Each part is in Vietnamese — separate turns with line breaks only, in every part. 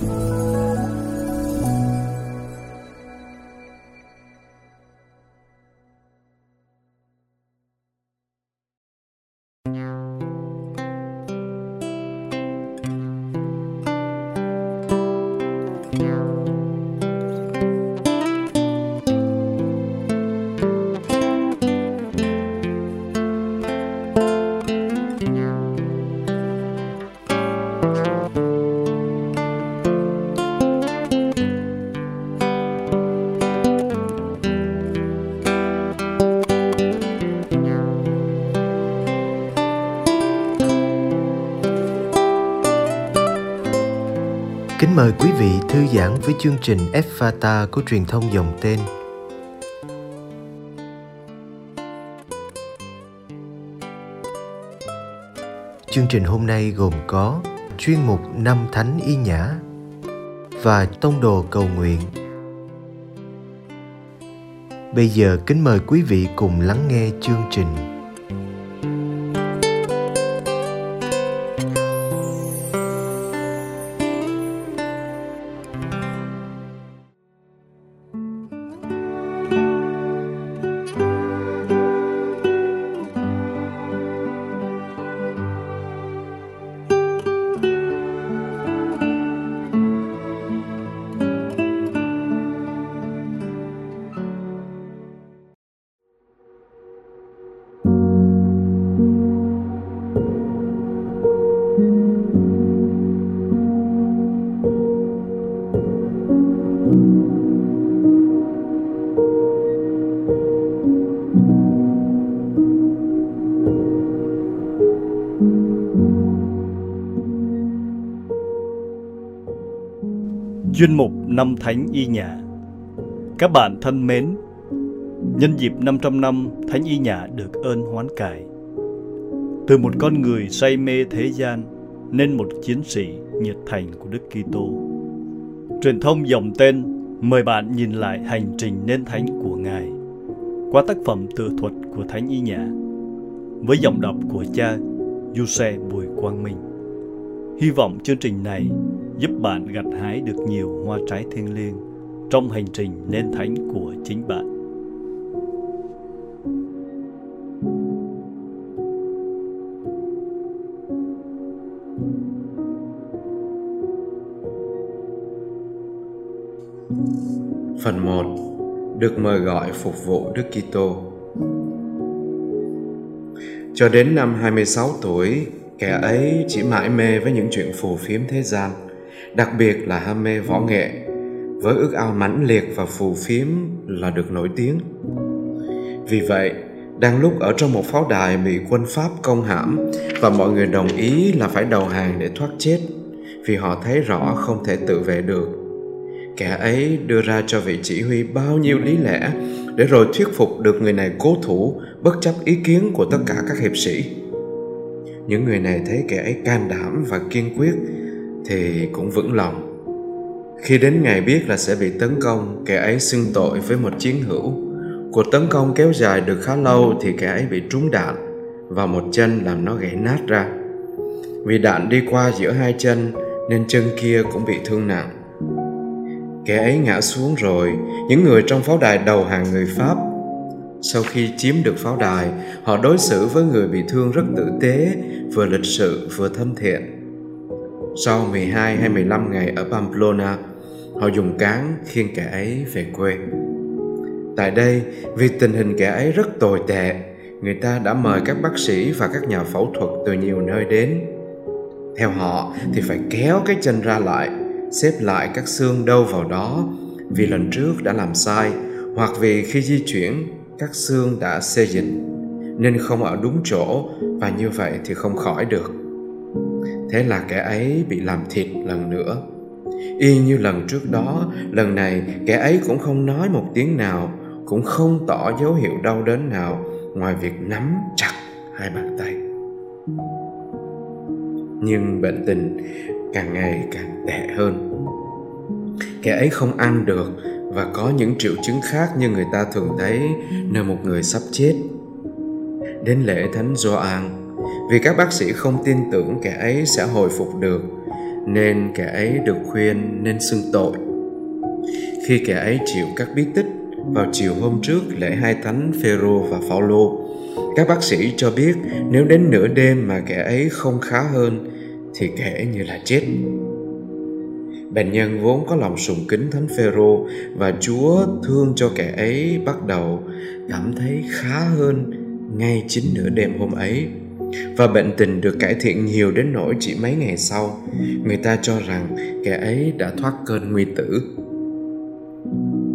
Kính mời quý vị thư giãn với chương trình Fata của truyền thông dòng tên. Chương trình hôm nay gồm có chuyên mục Năm Thánh Y Nhã và Tông Đồ Cầu Nguyện. Bây giờ kính mời quý vị cùng lắng nghe chương trình.
Chuyên mục Năm Thánh Y Nhà Các bạn thân mến, nhân dịp 500 năm Thánh Y Nhà được ơn hoán cải, từ một con người say mê thế gian nên một chiến sĩ nhiệt thành của Đức Kitô. Truyền thông dòng tên mời bạn nhìn lại hành trình nên thánh của Ngài qua tác phẩm tự thuật của Thánh Y Nhã với giọng đọc của cha Giuse Bùi Quang Minh. Hy vọng chương trình này giúp bạn gặt hái được nhiều hoa trái thiêng liêng trong hành trình nên thánh của chính bạn.
Phần 1. Được mời gọi phục vụ Đức Kitô. Cho đến năm 26 tuổi, kẻ ấy chỉ mãi mê với những chuyện phù phiếm thế gian – đặc biệt là ham mê võ nghệ, với ước ao mãnh liệt và phù phiếm là được nổi tiếng. Vì vậy, đang lúc ở trong một pháo đài bị quân pháp công hãm và mọi người đồng ý là phải đầu hàng để thoát chết, vì họ thấy rõ không thể tự vệ được. Kẻ ấy đưa ra cho vị chỉ huy bao nhiêu lý lẽ để rồi thuyết phục được người này cố thủ, bất chấp ý kiến của tất cả các hiệp sĩ. Những người này thấy kẻ ấy can đảm và kiên quyết thì cũng vững lòng. Khi đến ngày biết là sẽ bị tấn công, kẻ ấy xưng tội với một chiến hữu. Cuộc tấn công kéo dài được khá lâu thì kẻ ấy bị trúng đạn vào một chân làm nó gãy nát ra. Vì đạn đi qua giữa hai chân nên chân kia cũng bị thương nặng. Kẻ ấy ngã xuống rồi, những người trong pháo đài đầu hàng người pháp. Sau khi chiếm được pháo đài, họ đối xử với người bị thương rất tử tế, vừa lịch sự, vừa thân thiện sau 12 hay 15 ngày ở Pamplona, họ dùng cán khiêng kẻ ấy về quê. Tại đây, vì tình hình kẻ ấy rất tồi tệ, người ta đã mời các bác sĩ và các nhà phẫu thuật từ nhiều nơi đến. Theo họ thì phải kéo cái chân ra lại, xếp lại các xương đâu vào đó vì lần trước đã làm sai hoặc vì khi di chuyển các xương đã xê dịch nên không ở đúng chỗ và như vậy thì không khỏi được thế là kẻ ấy bị làm thịt lần nữa. Y như lần trước đó, lần này kẻ ấy cũng không nói một tiếng nào, cũng không tỏ dấu hiệu đau đớn nào ngoài việc nắm chặt hai bàn tay. Nhưng bệnh tình càng ngày càng tệ hơn. Kẻ ấy không ăn được và có những triệu chứng khác như người ta thường thấy nơi một người sắp chết. Đến lễ thánh Gioan vì các bác sĩ không tin tưởng kẻ ấy sẽ hồi phục được, nên kẻ ấy được khuyên nên xưng tội. Khi kẻ ấy chịu các bí tích, vào chiều hôm trước, lễ hai thánh Phêrô và Phaolô, các bác sĩ cho biết nếu đến nửa đêm mà kẻ ấy không khá hơn, thì kẻ như là chết. Bệnh nhân vốn có lòng sùng kính thánh Phêrô và Chúa thương cho kẻ ấy bắt đầu cảm thấy khá hơn ngay chính nửa đêm hôm ấy và bệnh tình được cải thiện nhiều đến nỗi chỉ mấy ngày sau, người ta cho rằng kẻ ấy đã thoát cơn nguy tử.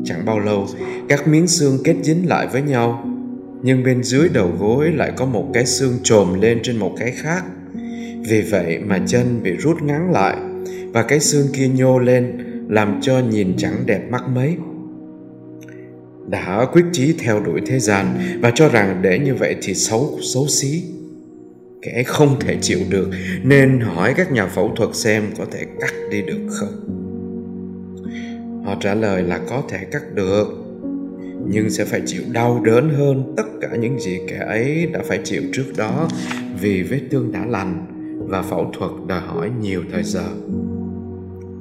Chẳng bao lâu, các miếng xương kết dính lại với nhau, nhưng bên dưới đầu gối lại có một cái xương trồm lên trên một cái khác. Vì vậy mà chân bị rút ngắn lại, và cái xương kia nhô lên, làm cho nhìn chẳng đẹp mắt mấy. Đã quyết chí theo đuổi thế gian, và cho rằng để như vậy thì xấu xấu xí kẻ không thể chịu được, nên hỏi các nhà phẫu thuật xem có thể cắt đi được không? Họ trả lời là có thể cắt được, nhưng sẽ phải chịu đau đớn hơn tất cả những gì kẻ ấy đã phải chịu trước đó vì vết thương đã lành và phẫu thuật đòi hỏi nhiều thời giờ.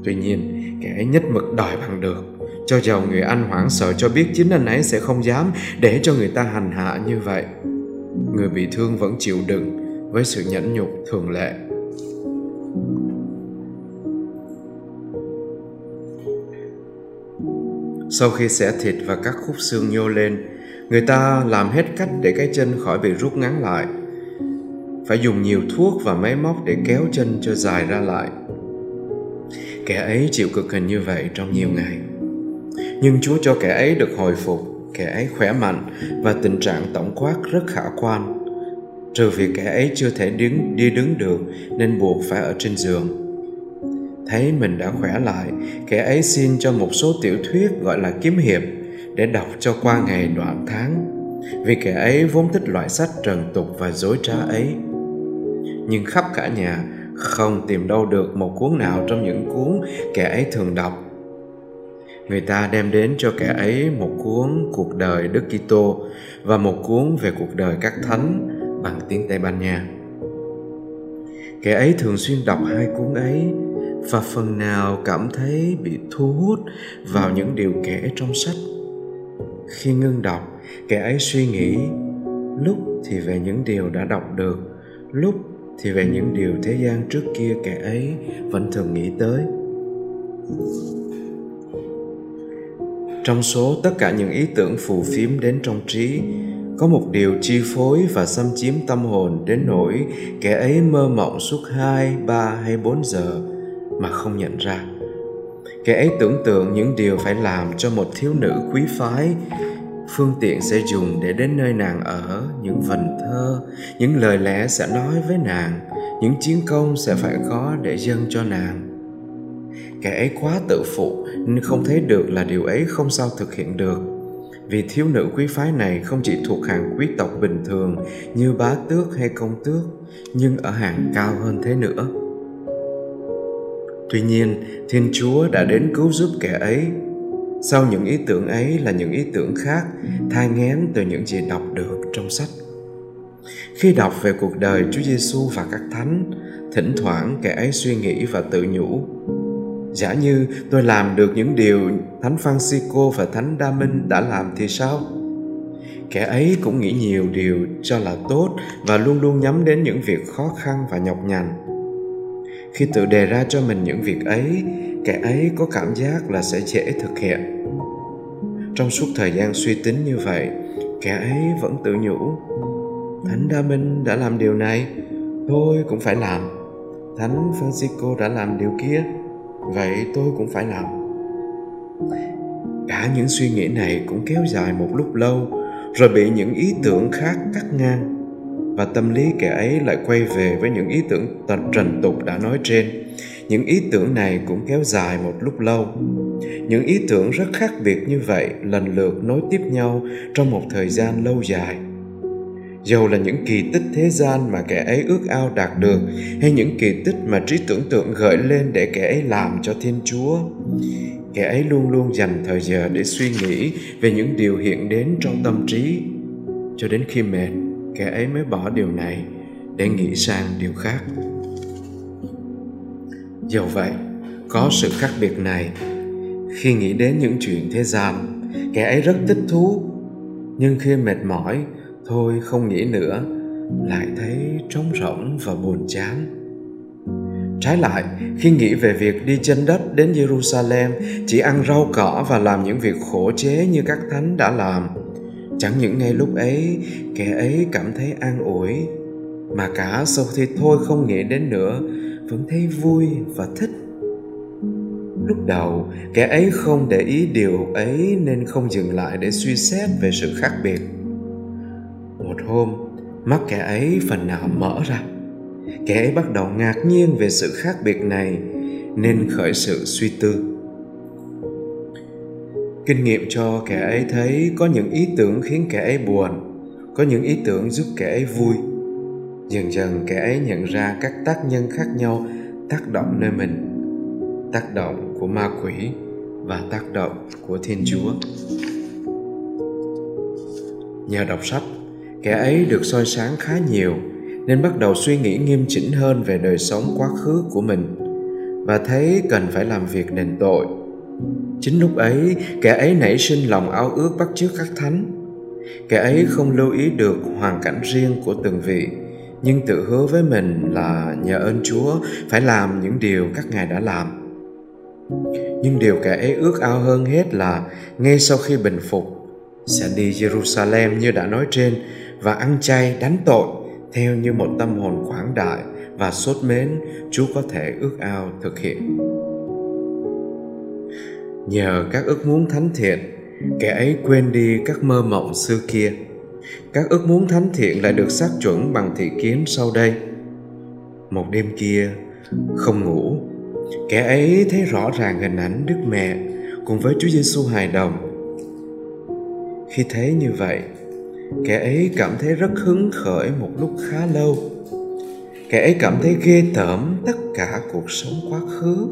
Tuy nhiên, kẻ ấy nhất mực đòi bằng được, cho giàu người anh hoảng sợ cho biết chính anh ấy sẽ không dám để cho người ta hành hạ như vậy. Người bị thương vẫn chịu đựng với sự nhẫn nhục thường lệ. Sau khi xẻ thịt và các khúc xương nhô lên, người ta làm hết cách để cái chân khỏi bị rút ngắn lại. Phải dùng nhiều thuốc và máy móc để kéo chân cho dài ra lại. Kẻ ấy chịu cực hình như vậy trong nhiều ngày. Nhưng chúa cho kẻ ấy được hồi phục, kẻ ấy khỏe mạnh và tình trạng tổng quát rất khả quan trừ việc kẻ ấy chưa thể đứng, đi đứng được, nên buộc phải ở trên giường. Thấy mình đã khỏe lại, kẻ ấy xin cho một số tiểu thuyết gọi là kiếm hiệp để đọc cho qua ngày đoạn tháng. Vì kẻ ấy vốn thích loại sách trần tục và dối trá ấy. Nhưng khắp cả nhà không tìm đâu được một cuốn nào trong những cuốn kẻ ấy thường đọc. Người ta đem đến cho kẻ ấy một cuốn cuộc đời Đức Kitô và một cuốn về cuộc đời các thánh bằng tiếng Tây Ban Nha. Kẻ ấy thường xuyên đọc hai cuốn ấy và phần nào cảm thấy bị thu hút vào những điều kể trong sách. Khi ngưng đọc, kẻ ấy suy nghĩ lúc thì về những điều đã đọc được, lúc thì về những điều thế gian trước kia kẻ ấy vẫn thường nghĩ tới trong số tất cả những ý tưởng phù phiếm đến trong trí có một điều chi phối và xâm chiếm tâm hồn đến nỗi kẻ ấy mơ mộng suốt hai, ba hay bốn giờ mà không nhận ra. Kẻ ấy tưởng tượng những điều phải làm cho một thiếu nữ quý phái. Phương tiện sẽ dùng để đến nơi nàng ở, những vần thơ, những lời lẽ sẽ nói với nàng, những chiến công sẽ phải có để dâng cho nàng. Kẻ ấy quá tự phụ, nên không thấy được là điều ấy không sao thực hiện được vì thiếu nữ quý phái này không chỉ thuộc hàng quý tộc bình thường như bá tước hay công tước nhưng ở hàng cao hơn thế nữa tuy nhiên thiên chúa đã đến cứu giúp kẻ ấy sau những ý tưởng ấy là những ý tưởng khác thai ngén từ những gì đọc được trong sách khi đọc về cuộc đời Chúa Giêsu và các thánh, thỉnh thoảng kẻ ấy suy nghĩ và tự nhủ. Giả như tôi làm được những điều Thánh Francisco và Thánh Đa Minh đã làm thì sao? Kẻ ấy cũng nghĩ nhiều điều cho là tốt và luôn luôn nhắm đến những việc khó khăn và nhọc nhằn. Khi tự đề ra cho mình những việc ấy, kẻ ấy có cảm giác là sẽ dễ thực hiện. Trong suốt thời gian suy tính như vậy, kẻ ấy vẫn tự nhủ Thánh Đa Minh đã làm điều này, tôi cũng phải làm. Thánh Francisco đã làm điều kia, vậy tôi cũng phải làm. Cả những suy nghĩ này cũng kéo dài một lúc lâu, rồi bị những ý tưởng khác cắt ngang và tâm lý kẻ ấy lại quay về với những ý tưởng tận trần tục đã nói trên. Những ý tưởng này cũng kéo dài một lúc lâu. Những ý tưởng rất khác biệt như vậy lần lượt nối tiếp nhau trong một thời gian lâu dài dầu là những kỳ tích thế gian mà kẻ ấy ước ao đạt được, hay những kỳ tích mà trí tưởng tượng gợi lên để kẻ ấy làm cho thiên chúa, kẻ ấy luôn luôn dành thời giờ để suy nghĩ về những điều hiện đến trong tâm trí. Cho đến khi mệt, kẻ ấy mới bỏ điều này để nghĩ sang điều khác. Dầu vậy, có sự khác biệt này. Khi nghĩ đến những chuyện thế gian, kẻ ấy rất thích thú. Nhưng khi mệt mỏi thôi không nghĩ nữa, lại thấy trống rỗng và buồn chán. Trái lại, khi nghĩ về việc đi chân đất đến jerusalem, chỉ ăn rau cỏ và làm những việc khổ chế như các thánh đã làm. Chẳng những ngay lúc ấy, kẻ ấy cảm thấy an ủi, mà cả sau khi thôi không nghĩ đến nữa, vẫn thấy vui và thích. Lúc đầu, kẻ ấy không để ý điều ấy nên không dừng lại để suy xét về sự khác biệt hôm, mắt kẻ ấy phần nào mở ra. Kẻ ấy bắt đầu ngạc nhiên về sự khác biệt này, nên khởi sự suy tư. Kinh nghiệm cho kẻ ấy thấy có những ý tưởng khiến kẻ ấy buồn, có những ý tưởng giúp kẻ ấy vui. Dần dần kẻ ấy nhận ra các tác nhân khác nhau tác động nơi mình, tác động của ma quỷ và tác động của thiên chúa. Nhờ đọc sách kẻ ấy được soi sáng khá nhiều, nên bắt đầu suy nghĩ nghiêm chỉnh hơn về đời sống quá khứ của mình, và thấy cần phải làm việc đền tội. Chính lúc ấy, kẻ ấy nảy sinh lòng ao ước bắt chước các thánh. Kẻ ấy không lưu ý được hoàn cảnh riêng của từng vị, nhưng tự hứa với mình là nhờ ơn chúa phải làm những điều các ngài đã làm. Nhưng điều kẻ ấy ước ao hơn hết là ngay sau khi bình phục, sẽ đi Jerusalem như đã nói trên và ăn chay đánh tội theo như một tâm hồn khoáng đại và sốt mến Chúa có thể ước ao thực hiện. Nhờ các ước muốn thánh thiện, kẻ ấy quên đi các mơ mộng xưa kia. Các ước muốn thánh thiện lại được xác chuẩn bằng thị kiến sau đây. Một đêm kia, không ngủ, kẻ ấy thấy rõ ràng hình ảnh Đức Mẹ cùng với Chúa Giêsu hài đồng. Khi thấy như vậy, kẻ ấy cảm thấy rất hứng khởi một lúc khá lâu. Kẻ ấy cảm thấy ghê tởm tất cả cuộc sống quá khứ,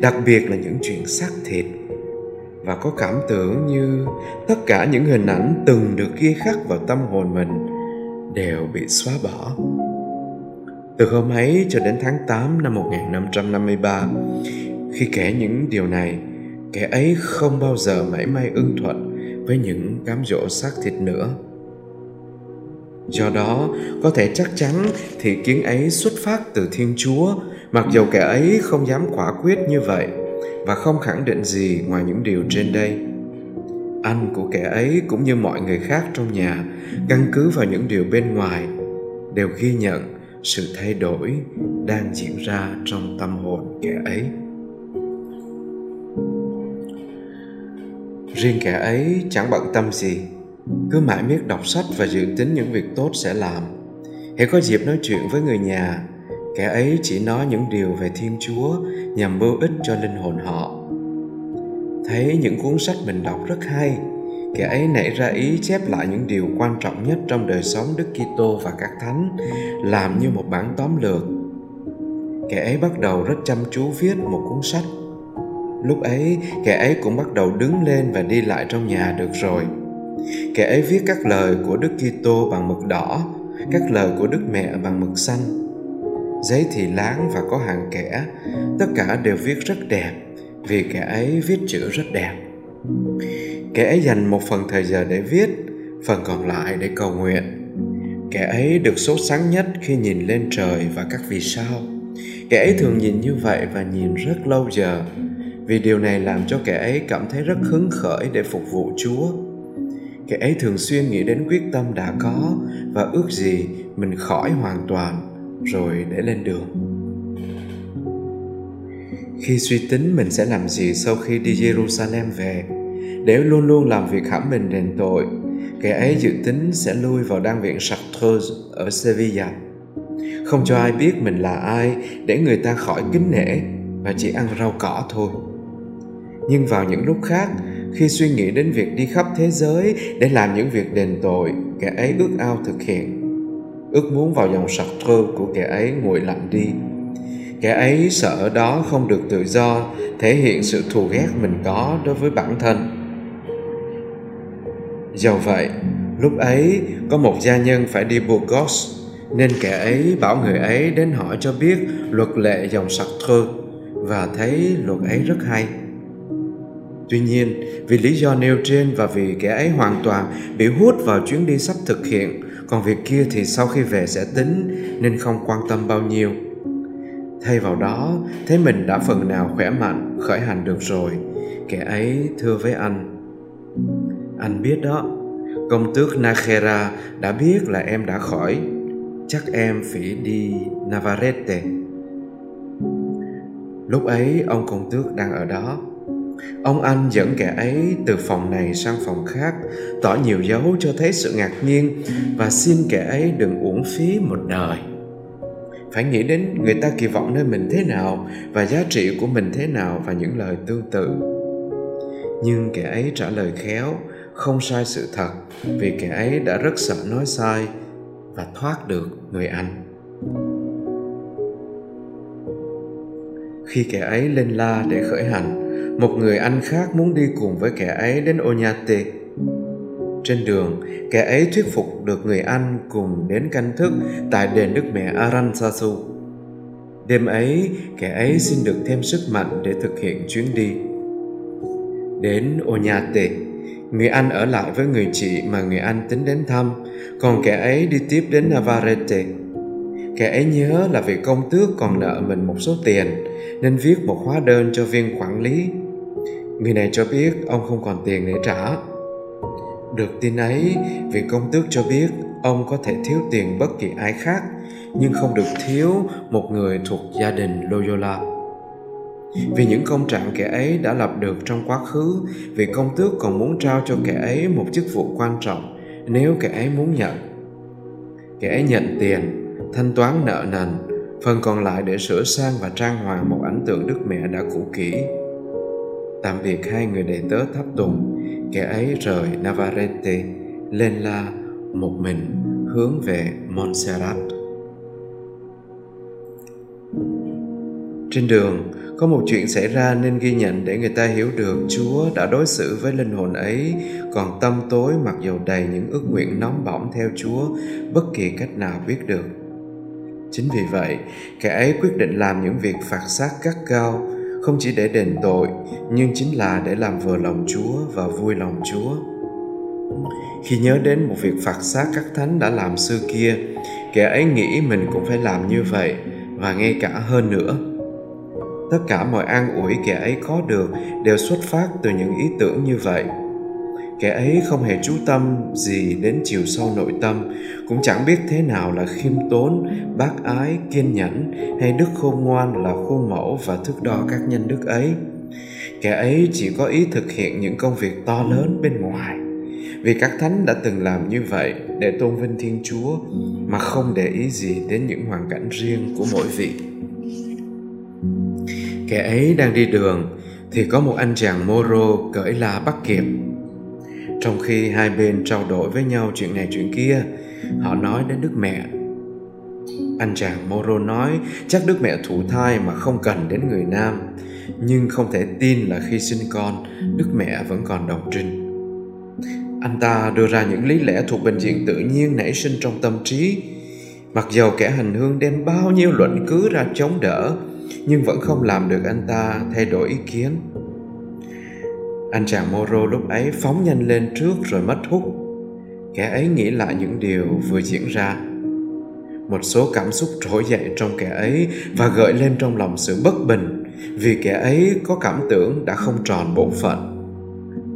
đặc biệt là những chuyện xác thịt và có cảm tưởng như tất cả những hình ảnh từng được ghi khắc vào tâm hồn mình đều bị xóa bỏ. Từ hôm ấy cho đến tháng 8 năm 1553, khi kể những điều này, kẻ ấy không bao giờ mảy may ưng thuận với những cám dỗ xác thịt nữa. Do đó, có thể chắc chắn thì kiến ấy xuất phát từ Thiên Chúa, mặc dầu kẻ ấy không dám quả quyết như vậy và không khẳng định gì ngoài những điều trên đây. Anh của kẻ ấy cũng như mọi người khác trong nhà, căn cứ vào những điều bên ngoài, đều ghi nhận sự thay đổi đang diễn ra trong tâm hồn kẻ ấy riêng kẻ ấy chẳng bận tâm gì cứ mãi miết đọc sách và dự tính những việc tốt sẽ làm hễ có dịp nói chuyện với người nhà kẻ ấy chỉ nói những điều về thiên chúa nhằm bưu ích cho linh hồn họ thấy những cuốn sách mình đọc rất hay kẻ ấy nảy ra ý chép lại những điều quan trọng nhất trong đời sống Đức Kitô và các thánh, làm như một bản tóm lược. Kẻ ấy bắt đầu rất chăm chú viết một cuốn sách. Lúc ấy, kẻ ấy cũng bắt đầu đứng lên và đi lại trong nhà được rồi. Kẻ ấy viết các lời của Đức Kitô bằng mực đỏ, các lời của Đức Mẹ bằng mực xanh. Giấy thì láng và có hàng kẻ, tất cả đều viết rất đẹp vì kẻ ấy viết chữ rất đẹp. Kẻ ấy dành một phần thời giờ để viết phần còn lại để cầu nguyện. Kẻ ấy được sốt sáng nhất khi nhìn lên trời và các vì sao. Kẻ ấy thường nhìn như vậy và nhìn rất lâu giờ vì điều này làm cho kẻ ấy cảm thấy rất hứng khởi để phục vụ chúa kẻ ấy thường xuyên nghĩ đến quyết tâm đã có và ước gì mình khỏi hoàn toàn rồi để lên đường. Khi suy tính mình sẽ làm gì sau khi đi jerusalem về? Để luôn luôn làm việc hãm mình đền tội, kẻ ấy dự tính sẽ lui vào đan viện Chartreuse ở Sevilla. Không cho ai biết mình là ai để người ta khỏi kính nể và chỉ ăn rau cỏ thôi. Nhưng vào những lúc khác khi suy nghĩ đến việc đi khắp thế giới để làm những việc đền tội kẻ ấy ước ao thực hiện. Ước muốn vào dòng sặc thơ của kẻ ấy nguội lạnh đi. Kẻ ấy sợ ở đó không được tự do thể hiện sự thù ghét mình có đối với bản thân. Do vậy, lúc ấy có một gia nhân phải đi Burgos, nên kẻ ấy bảo người ấy đến hỏi cho biết luật lệ dòng sặc thơ và thấy luật ấy rất hay tuy nhiên, vì lý do nêu trên và vì kẻ ấy hoàn toàn bị hút vào chuyến đi sắp thực hiện, còn việc kia thì sau khi về sẽ tính nên không quan tâm bao nhiêu. Thay vào đó thấy mình đã phần nào khỏe mạnh, khởi hành được rồi. Kẻ ấy thưa với anh. Anh biết đó, công tước Nakera đã biết là em đã khỏi. Chắc em phải đi Navarrete. Lúc ấy, ông công tước đang ở đó ông anh dẫn kẻ ấy từ phòng này sang phòng khác, tỏ nhiều dấu cho thấy sự ngạc nhiên và xin kẻ ấy đừng uổng phí một đời. Phải nghĩ đến người ta kỳ vọng nơi mình thế nào và giá trị của mình thế nào và những lời tương tự nhưng kẻ ấy trả lời khéo, không sai sự thật, vì kẻ ấy đã rất sợ nói sai và thoát được người anh. Khi kẻ ấy lên la để khởi hành một người anh khác muốn đi cùng với kẻ ấy đến Oñate. Trên đường, kẻ ấy thuyết phục được người anh cùng đến canh thức tại đền Đức Mẹ Aransasu. Đêm ấy, kẻ ấy xin được thêm sức mạnh để thực hiện chuyến đi. Đến Oñate, người anh ở lại với người chị mà người anh tính đến thăm, còn kẻ ấy đi tiếp đến Navarrete. Kẻ ấy nhớ là vị công tước còn nợ mình một số tiền, nên viết một hóa đơn cho viên quản lý Người này cho biết ông không còn tiền để trả. Được tin ấy, vị công tước cho biết ông có thể thiếu tiền bất kỳ ai khác, nhưng không được thiếu một người thuộc gia đình Loyola. Vì những công trạng kẻ ấy đã lập được trong quá khứ, vị công tước còn muốn trao cho kẻ ấy một chức vụ quan trọng nếu kẻ ấy muốn nhận. Kẻ ấy nhận tiền, thanh toán nợ nần, phần còn lại để sửa sang và trang hoàng một ảnh tượng Đức Mẹ đã cũ kỹ tạm biệt hai người đệ tớ tháp tùng, kẻ ấy rời navarrete, lên la, một mình, hướng về montserrat. Trên đường, có một chuyện xảy ra nên ghi nhận để người ta hiểu được chúa đã đối xử với linh hồn ấy, còn tâm tối mặc dầu đầy những ước nguyện nóng bỏng theo chúa, bất kỳ cách nào biết được. Chính vì vậy, kẻ ấy quyết định làm những việc phạt xác gắt cao không chỉ để đền tội, nhưng chính là để làm vừa lòng chúa và vui lòng chúa. Khi nhớ đến một việc phạt xác các thánh đã làm xưa kia, kẻ ấy nghĩ mình cũng phải làm như vậy, và ngay cả hơn nữa. Tất cả mọi an ủi kẻ ấy có được đều xuất phát từ những ý tưởng như vậy kẻ ấy không hề chú tâm gì đến chiều sâu nội tâm, cũng chẳng biết thế nào là khiêm tốn, bác ái, kiên nhẫn, hay đức khôn ngoan là khuôn mẫu và thước đo các nhân đức ấy. Kẻ ấy chỉ có ý thực hiện những công việc to lớn bên ngoài. Vì các thánh đã từng làm như vậy để tôn vinh thiên chúa, mà không để ý gì đến những hoàn cảnh riêng của mỗi vị. Kẻ ấy đang đi đường, thì có một anh chàng moro cởi la bắt kịp trong khi hai bên trao đổi với nhau chuyện này chuyện kia, họ nói đến đức mẹ. Anh chàng moro nói, chắc đức mẹ thụ thai mà không cần đến người nam, nhưng không thể tin là khi sinh con, đức mẹ vẫn còn đồng trinh. Anh ta đưa ra những lý lẽ thuộc bệnh viện tự nhiên nảy sinh trong tâm trí. Mặc dầu kẻ hành hương đem bao nhiêu luận cứ ra chống đỡ, nhưng vẫn không làm được anh ta thay đổi ý kiến anh chàng Moro lúc ấy phóng nhanh lên trước rồi mất hút. Kẻ ấy nghĩ lại những điều vừa diễn ra. Một số cảm xúc trỗi dậy trong kẻ ấy và gợi lên trong lòng sự bất bình vì kẻ ấy có cảm tưởng đã không tròn bổn phận.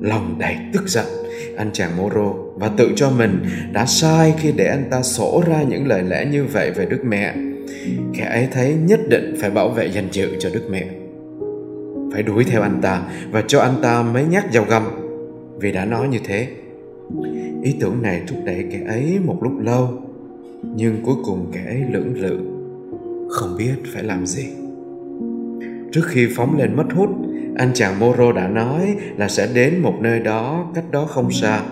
Lòng đầy tức giận, anh chàng Moro và tự cho mình đã sai khi để anh ta sổ ra những lời lẽ như vậy về Đức Mẹ. Kẻ ấy thấy nhất định phải bảo vệ danh dự cho Đức Mẹ phải đuổi theo anh ta và cho anh ta mấy nhát dao găm. Vì đã nói như thế, ý tưởng này thúc đẩy kẻ ấy một lúc lâu, nhưng cuối cùng kẻ ấy lưỡng lự, không biết phải làm gì. Trước khi phóng lên mất hút, anh chàng moro đã nói là sẽ đến một nơi đó cách đó không xa,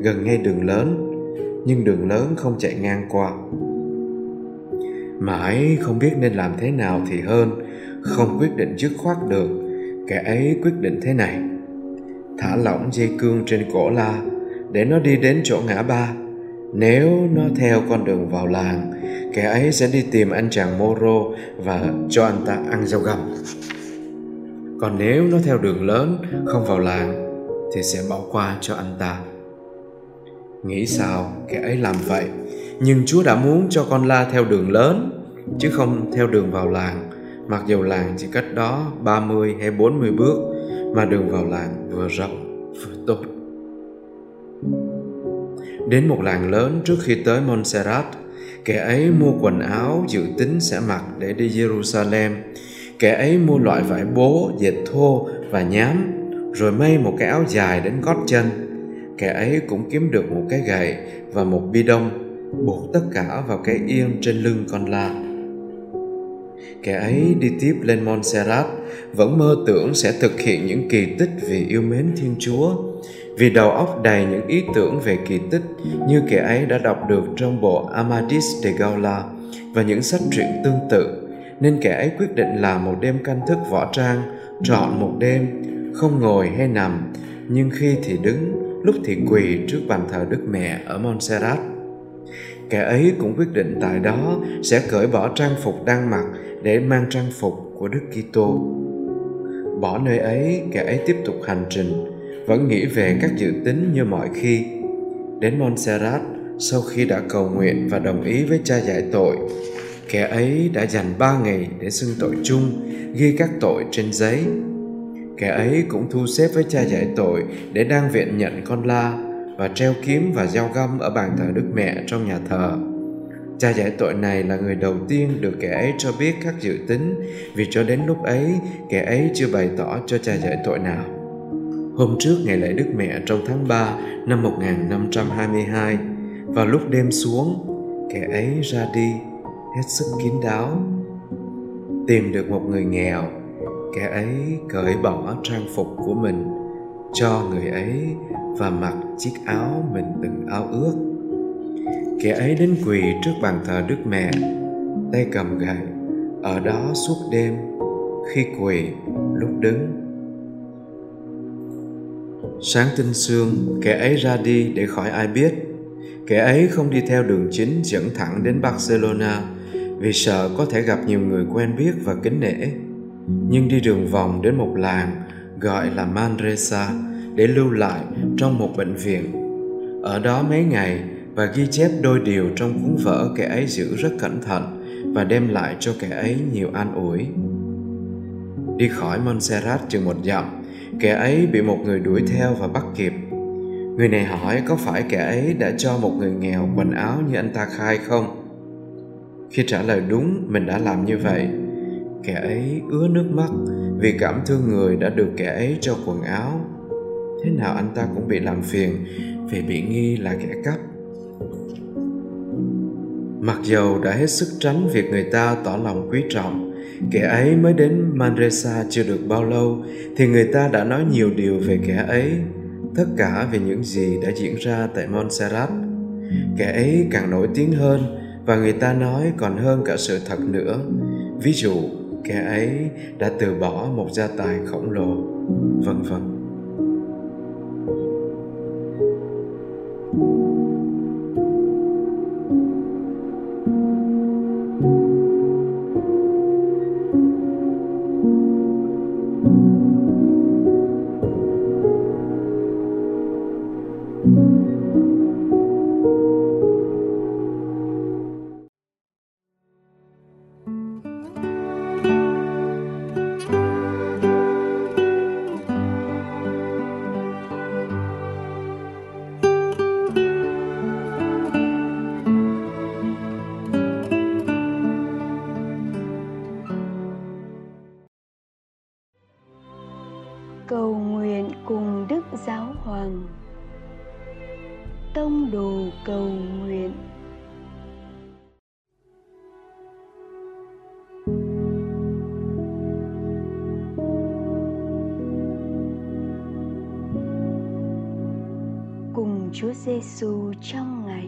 gần ngay đường lớn, nhưng đường lớn không chạy ngang qua. Mãi không biết nên làm thế nào thì hơn, không quyết định dứt khoát được kẻ ấy quyết định thế này. Thả lỏng dây cương trên cổ la, để nó đi đến chỗ ngã ba. Nếu nó theo con đường vào làng, kẻ ấy sẽ đi tìm anh chàng moro và cho anh ta ăn rau gầm còn nếu nó theo đường lớn, không vào làng, thì sẽ bỏ qua cho anh ta. Nghĩ sao kẻ ấy làm vậy? Nhưng chúa đã muốn cho con la theo đường lớn, chứ không theo đường vào làng mặc dù làng chỉ cách đó 30 hay 40 bước, mà đường vào làng vừa rộng, vừa tốt. Đến một làng lớn trước khi tới Montserrat, kẻ ấy mua quần áo dự tính sẽ mặc để đi Jerusalem. Kẻ ấy mua loại vải bố, dệt thô và nhám, rồi may một cái áo dài đến gót chân. Kẻ ấy cũng kiếm được một cái gậy và một bi đông buộc tất cả vào cái yên trên lưng con la kẻ ấy đi tiếp lên Montserrat vẫn mơ tưởng sẽ thực hiện những kỳ tích vì yêu mến Thiên Chúa. Vì đầu óc đầy những ý tưởng về kỳ tích, như kẻ ấy đã đọc được trong bộ Amadis de Gaula và những sách truyện tương tự, nên kẻ ấy quyết định làm một đêm canh thức võ trang, trọn một đêm, không ngồi hay nằm, nhưng khi thì đứng, lúc thì quỳ trước bàn thờ đức mẹ ở montserrat kẻ ấy cũng quyết định tại đó sẽ cởi bỏ trang phục đang mặc để mang trang phục của đức kitô. Bỏ nơi ấy, kẻ ấy tiếp tục hành trình, vẫn nghĩ về các dự tính như mọi khi. Đến montserrat, sau khi đã cầu nguyện và đồng ý với cha giải tội, kẻ ấy đã dành ba ngày để xưng tội chung, ghi các tội trên giấy. Kẻ ấy cũng thu xếp với cha giải tội để đang viện nhận con la và treo kiếm và dao găm ở bàn thờ đức mẹ trong nhà thờ. Cha giải tội này là người đầu tiên được kẻ ấy cho biết các dự tính, vì cho đến lúc ấy, kẻ ấy chưa bày tỏ cho cha giải tội nào. Hôm trước ngày lễ Đức Mẹ trong tháng 3 năm 1522 vào lúc đêm xuống, kẻ ấy ra đi, hết sức kín đáo. Tìm được một người nghèo, kẻ ấy cởi bỏ trang phục của mình cho người ấy và mặc chiếc áo mình từng ao ước. Kẻ ấy đến quỳ trước bàn thờ đức mẹ, tay cầm gậy, ở đó suốt đêm, khi quỳ, lúc đứng. Sáng tinh sương, kẻ ấy ra đi để khỏi ai biết. Kẻ ấy không đi theo đường chính dẫn thẳng đến barcelona vì sợ có thể gặp nhiều người quen biết và kính nể. Nhưng đi đường vòng đến một làng gọi là Manresa để lưu lại trong một bệnh viện. Ở đó mấy ngày và ghi chép đôi điều trong cuốn vở kẻ ấy giữ rất cẩn thận và đem lại cho kẻ ấy nhiều an ủi. Đi khỏi Montserrat chừng một dặm, kẻ ấy bị một người đuổi theo và bắt kịp. Người này hỏi có phải kẻ ấy đã cho một người nghèo quần áo như anh ta khai không? Khi trả lời đúng, mình đã làm như vậy, kẻ ấy ứa nước mắt vì cảm thương người đã được kẻ ấy cho quần áo. Thế nào anh ta cũng bị làm phiền vì bị nghi là kẻ cắp. Mặc dầu đã hết sức tránh việc người ta tỏ lòng quý trọng, kẻ ấy mới đến manresa chưa được bao lâu thì người ta đã nói nhiều điều về kẻ ấy, tất cả về những gì đã diễn ra tại montserrat. Kẻ ấy càng nổi tiếng hơn và người ta nói còn hơn cả sự thật nữa. Ví dụ kẻ ấy đã từ bỏ một gia tài khổng lồ. Vân vân.
Giêsu trong ngày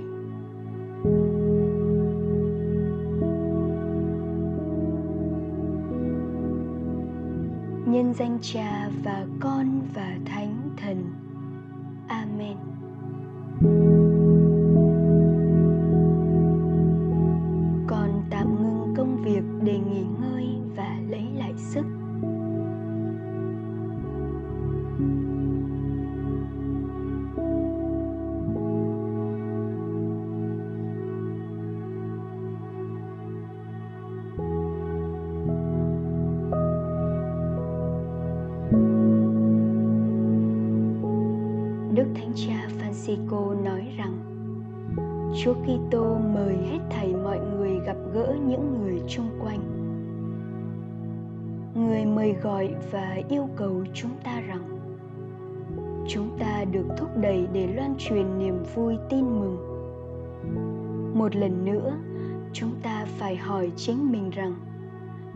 nhân danh Cha và Con và Thánh Thần. Khi cô nói rằng Chúa Kitô mời hết thảy mọi người gặp gỡ những người chung quanh. Người mời gọi và yêu cầu chúng ta rằng chúng ta được thúc đẩy để loan truyền niềm vui tin mừng. Một lần nữa, chúng ta phải hỏi chính mình rằng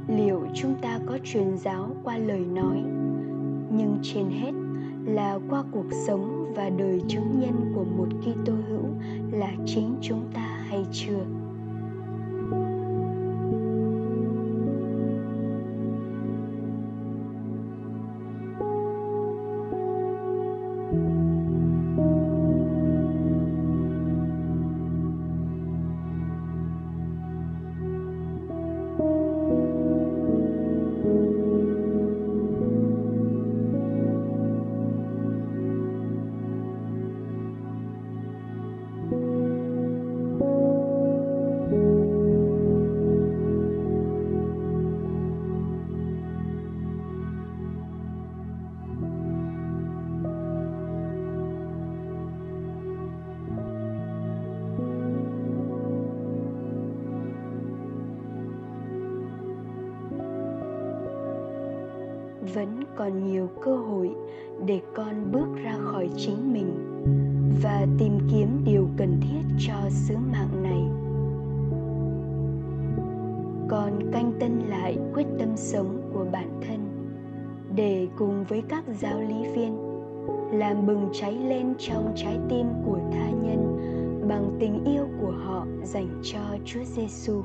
liệu chúng ta có truyền giáo qua lời nói nhưng trên hết là qua cuộc sống và đời chứng nhân của một Kitô hữu là chính chúng ta hay chưa? Còn nhiều cơ hội để con bước ra khỏi chính mình và tìm kiếm điều cần thiết cho sứ mạng này con canh tân lại quyết tâm sống của bản thân để cùng với các giáo lý viên làm bừng cháy lên trong trái tim của tha nhân bằng tình yêu của họ dành cho Chúa Giêsu. xu